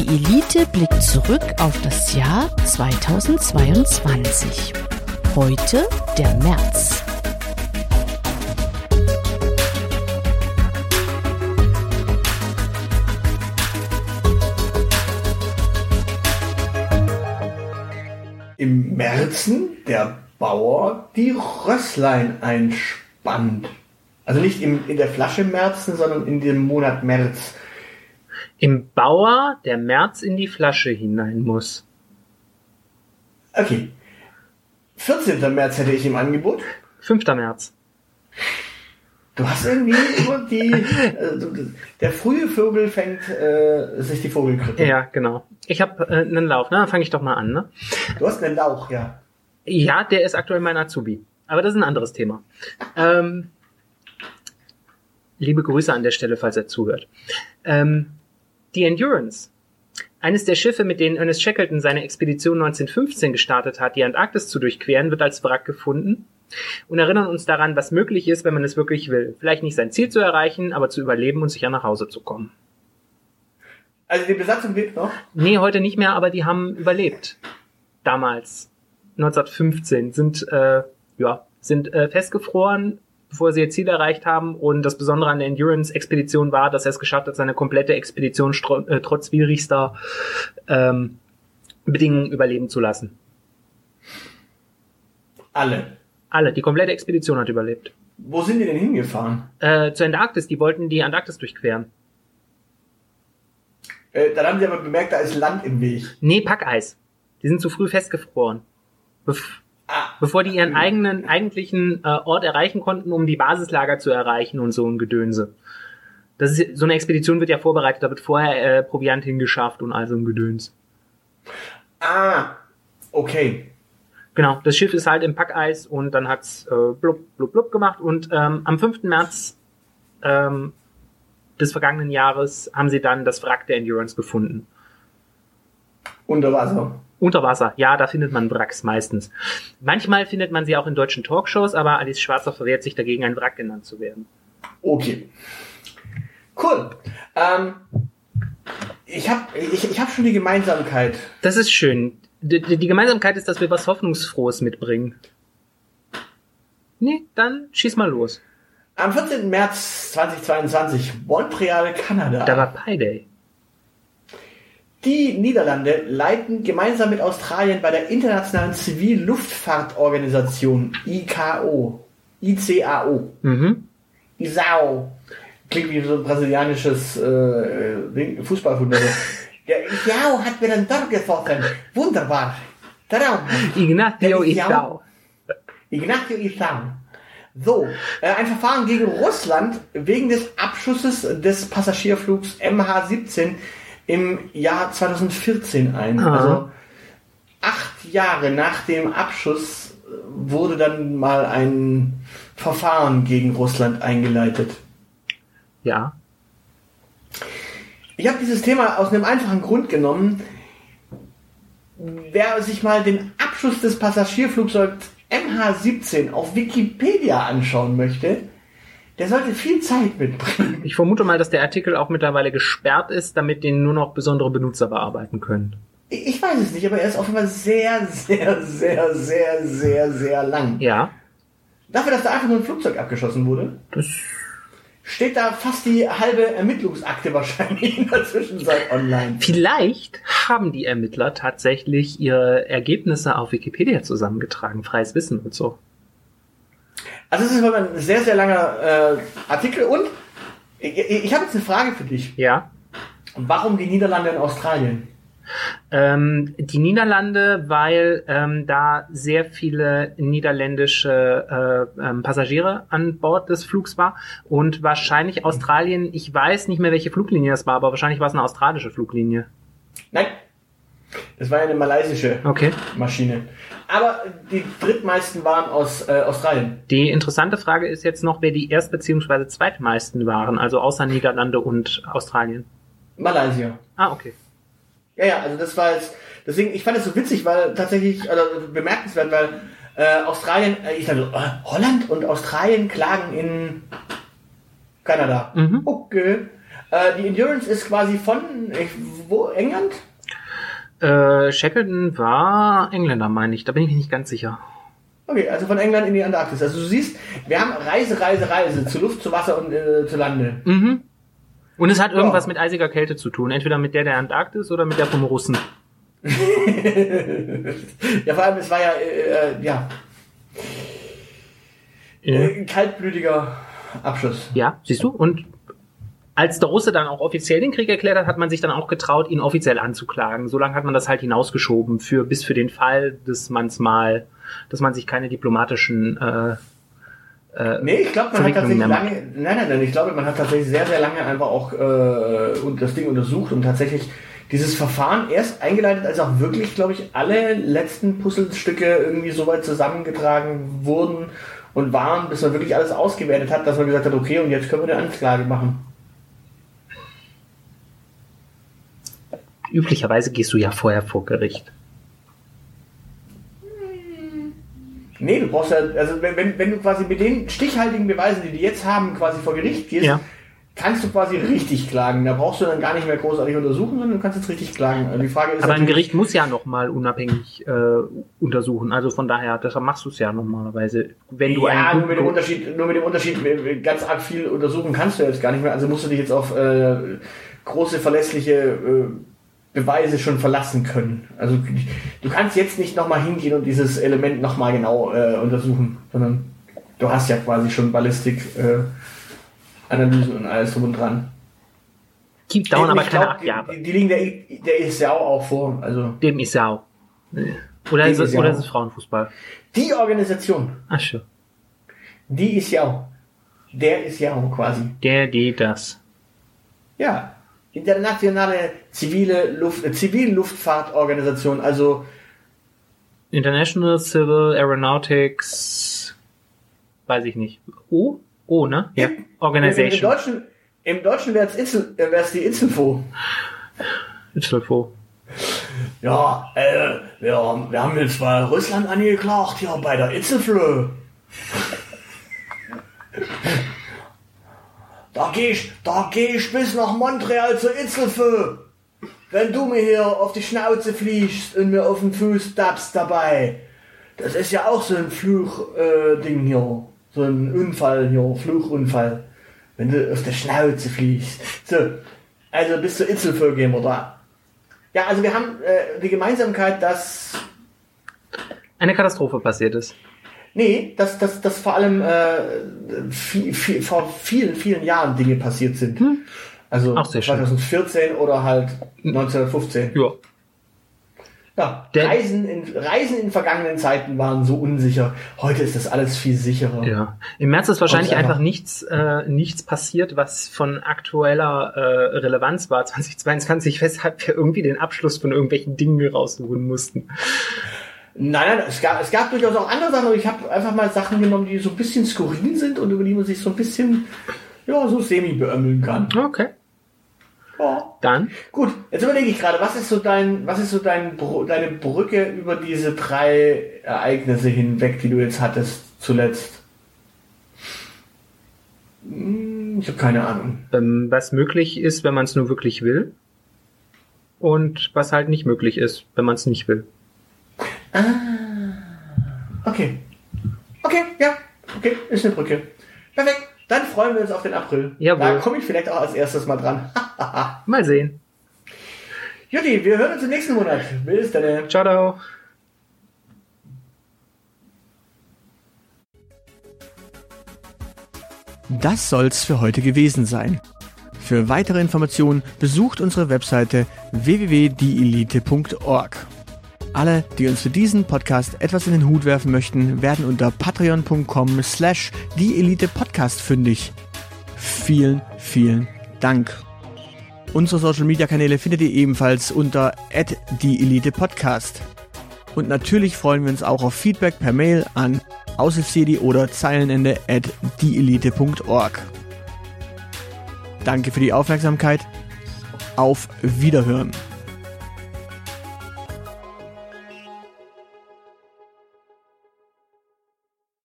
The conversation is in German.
Die Elite blickt zurück auf das Jahr 2022. Heute der März. Im Märzen der Bauer die Rösslein einspannt. Also nicht im, in der Flasche Märzen, sondern in dem Monat März. Im Bauer, der März in die Flasche hinein muss. Okay. 14. März hätte ich im Angebot. 5. März. Du hast irgendwie nur die. Äh, der frühe Vogel fängt äh, sich die Vogelgrippe. Ja, genau. Ich habe äh, einen Lauf, ne? Dann fange ich doch mal an, ne? Du hast einen Lauch, ja. Ja, der ist aktuell mein Azubi. Aber das ist ein anderes Thema. Ähm, liebe Grüße an der Stelle, falls er zuhört. Ähm, die Endurance. Eines der Schiffe, mit denen Ernest Shackleton seine Expedition 1915 gestartet hat, die Antarktis zu durchqueren, wird als Wrack gefunden und erinnern uns daran, was möglich ist, wenn man es wirklich will. Vielleicht nicht sein Ziel zu erreichen, aber zu überleben und sicher nach Hause zu kommen. Also die Besatzung lebt noch? Nee, heute nicht mehr, aber die haben überlebt. Damals. 1915 sind, äh, ja, sind äh, festgefroren, bevor sie ihr Ziel erreicht haben. Und das Besondere an der Endurance-Expedition war, dass er es geschafft hat, seine komplette Expedition äh, trotz schwierigster ähm, Bedingungen überleben zu lassen. Alle. Alle. Die komplette Expedition hat überlebt. Wo sind die denn hingefahren? Äh, zur Antarktis. Die wollten die Antarktis durchqueren. Äh, dann haben sie aber bemerkt, da ist Land im Weg. Nee, Packeis. Die sind zu früh festgefroren. Bef. Bevor die ihren eigenen, eigentlichen äh, Ort erreichen konnten, um die Basislager zu erreichen und so ein Gedönse. Das ist, so eine Expedition wird ja vorbereitet, da wird vorher äh, Proviant hingeschafft und all so ein Gedöns. Ah, okay. Genau, das Schiff ist halt im Packeis und dann hat's äh, blub, blub, blub gemacht und ähm, am 5. März ähm, des vergangenen Jahres haben sie dann das Wrack der Endurance gefunden. Unter Wasser. Unter Wasser, ja, da findet man Wracks meistens. Manchmal findet man sie auch in deutschen Talkshows, aber Alice Schwarzer verwehrt sich dagegen, ein Wrack genannt zu werden. Okay. Cool. Ähm, ich habe ich, ich hab schon die Gemeinsamkeit. Das ist schön. Die, die Gemeinsamkeit ist, dass wir was Hoffnungsfrohes mitbringen. Nee, dann schieß mal los. Am 14. März 2022, Montreal, Kanada. Da war Pi Day. Die Niederlande leiten gemeinsam mit Australien bei der Internationalen Zivilluftfahrtorganisation ICAO, ICAO, Mhm. ISAO, klingt wie so ein brasilianisches äh, Fußballwunder. Der ICAO hat mir ein Tor getroffen. Wunderbar. Traum. Ignacio Isao. Ignacio Isao. So, äh, ein Verfahren gegen Russland wegen des Abschusses des Passagierflugs MH17 im Jahr 2014 ein. Ah. Also acht Jahre nach dem Abschuss wurde dann mal ein Verfahren gegen Russland eingeleitet. Ja. Ich habe dieses Thema aus einem einfachen Grund genommen. Wer sich mal den Abschuss des Passagierflugzeugs MH17 auf Wikipedia anschauen möchte, der sollte viel Zeit mitbringen. Ich vermute mal, dass der Artikel auch mittlerweile gesperrt ist, damit den nur noch besondere Benutzer bearbeiten können. Ich weiß es nicht, aber er ist Fall sehr, sehr, sehr, sehr, sehr, sehr lang. Ja. Dafür, dass da einfach nur ein Flugzeug abgeschossen wurde, Das steht da fast die halbe Ermittlungsakte wahrscheinlich in der Zwischenzeit online. Vielleicht haben die Ermittler tatsächlich ihre Ergebnisse auf Wikipedia zusammengetragen, freies Wissen und so. Also es ist wirklich ein sehr, sehr langer äh, Artikel und ich, ich ich habe jetzt eine Frage für dich. Ja. Warum die Niederlande und Australien? Ähm, die Niederlande, weil ähm, da sehr viele niederländische äh, ähm, Passagiere an Bord des Flugs war und wahrscheinlich Australien, ich weiß nicht mehr, welche Fluglinie das war, aber wahrscheinlich war es eine australische Fluglinie. Nein, das war ja eine malaysische Okay. Maschine. Aber die drittmeisten waren aus äh, Australien. Die interessante Frage ist jetzt noch, wer die erst- bzw. zweitmeisten waren, also außer Niederlande und Australien. Malaysia. Ah, okay. Ja, ja, also das war jetzt, deswegen, ich fand es so witzig, weil tatsächlich, also bemerkenswert, weil äh, Australien, äh, ich dachte, äh, Holland und Australien klagen in Kanada. Mhm. Okay. Äh, die Endurance ist quasi von äh, wo, England? Äh, Shackleton war Engländer, meine ich. Da bin ich mir nicht ganz sicher. Okay, also von England in die Antarktis. Also du siehst, wir haben Reise, Reise, Reise zu Luft, zu Wasser und äh, zu Lande. Mhm. Und es hat irgendwas Ja. mit eisiger Kälte zu tun. Entweder mit der der Antarktis oder mit der vom Russen. Ja, vor allem, es war ja, äh, äh, ja, äh, kaltblütiger Abschluss. Ja, siehst du? Und als der Russe dann auch offiziell den Krieg erklärt hat, hat man sich dann auch getraut, ihn offiziell anzuklagen. So lange hat man das halt hinausgeschoben für bis für den Fall, dass man's mal, dass man sich keine diplomatischen äh, äh, Nee, ich glaube, man hat tatsächlich lange, nein, nein, nein, ich glaube, man hat tatsächlich sehr, sehr lange einfach auch äh, und das Ding untersucht und tatsächlich dieses Verfahren erst eingeleitet, als auch wirklich, glaube ich, alle letzten Puzzlestücke irgendwie so weit zusammengetragen wurden und waren, bis man wirklich alles ausgewertet hat, dass man gesagt hat, okay, und jetzt können wir eine Anklage machen. Üblicherweise gehst du ja vorher vor Gericht. Nee, du brauchst ja, also wenn, wenn, wenn du quasi mit den stichhaltigen Beweisen, die die jetzt haben, quasi vor Gericht gehst, Ja. kannst du quasi richtig klagen. Da brauchst du dann gar nicht mehr großartig untersuchen, sondern du kannst jetzt richtig klagen. Also die Frage ist Aber ein Gericht muss ja nochmal unabhängig äh, untersuchen. Also von daher, deshalb machst du es ja normalerweise. Wenn du ja, einen nur mit dem Unterschied, nur mit dem Unterschied, ganz arg viel untersuchen kannst du jetzt gar nicht mehr. Also musst du dich jetzt auf äh, große verlässliche äh, Beweise schon verlassen können. Also du kannst jetzt nicht nochmal hingehen und dieses Element nochmal genau äh, untersuchen, sondern du hast ja quasi schon Ballistik, äh, und alles drum und dran. Die dauern aber Ich keine glaub, acht Jahre. Die, die liegen der, der ist ja auch vor. Also Dem ist ja auch. Oder Dem ist es, oder ist es Frauenfußball? die Organisation, Ach schön. die ist ja auch. Der ist ja auch quasi. Der, die, das. Ja, internationale zivile Luft, äh, Zivilluftfahrtorganisation, also International Civil Aeronautics. Weiß ich nicht. O? O, ne? Ja. Im, im. Deutschen, im Deutschen wäre es äh, wär's die Inselfo. Ypsilfo. Ja, äh, wir, haben- wir haben jetzt mal Russland angeklagt hier bei der Itzelflö. Da geh ich, da geh ich bis nach Montreal zur Itzelflö. Wenn du mir hier auf die Schnauze fliegst und mir auf den Fuß tappst dabei. Das ist ja auch so ein Fluchding äh, hier. So ein Unfall hier, Fluchunfall. Wenn du auf der Schnauze fliegst. So, also bis zur Itzelflö gehen wir da. Ja, also wir haben äh, die Gemeinsamkeit, dass Eine Katastrophe passiert ist. Nee, dass, dass, dass vor allem äh, viel, viel, vor vielen, vielen Jahren Dinge passiert sind. Also Hm. Sehr schön. 2014 oder halt 1915. Ja. Ja, Der- Reisen, in, Reisen in vergangenen Zeiten waren so unsicher. Heute ist das alles viel sicherer. Ja. Im März ist wahrscheinlich einfach- einfach nichts, äh, nichts passiert, was von aktueller äh, Relevanz war 2022, weshalb wir irgendwie den Abschluss von irgendwelchen Dingen raussuchen mussten. Nein, nein, es gab, es gab durchaus auch andere Sachen, aber ich habe einfach mal Sachen genommen, die so ein bisschen skurril sind und über die man sich so ein bisschen, ja, so semi beömmeln kann. Okay. Ja. Dann Gut, jetzt überlege ich gerade, was ist so dein, was ist so dein, deine Brücke über diese drei Ereignisse hinweg, die du jetzt hattest zuletzt? Hm, Ich habe keine Ahnung. ähm, was möglich ist, wenn man es nur wirklich will. Und was halt nicht möglich ist, wenn man es nicht will. Okay. Okay, ja. Okay, ist eine Brücke. Perfekt. Dann freuen wir uns auf den April. Jawohl. Da komme ich vielleicht auch als erstes mal dran. Mal sehen. Jutti, wir hören uns im nächsten Monat. Bis dann. Ciao, ciao. Das soll's für heute gewesen sein. Für weitere Informationen besucht unsere Webseite www.dielite.org. Alle, die uns für diesen Podcast etwas in den Hut werfen möchten, werden unter patreon.com slash dieelitepodcast fündig. Vielen, vielen Dank. Unsere Social Media Kanäle findet ihr ebenfalls unter @dieelitepodcast. Und natürlich freuen wir uns auch auf Feedback per Mail an aushilfsjedi oder Zeilenende at dieelite.org. Danke für die Aufmerksamkeit. Auf Wiederhören.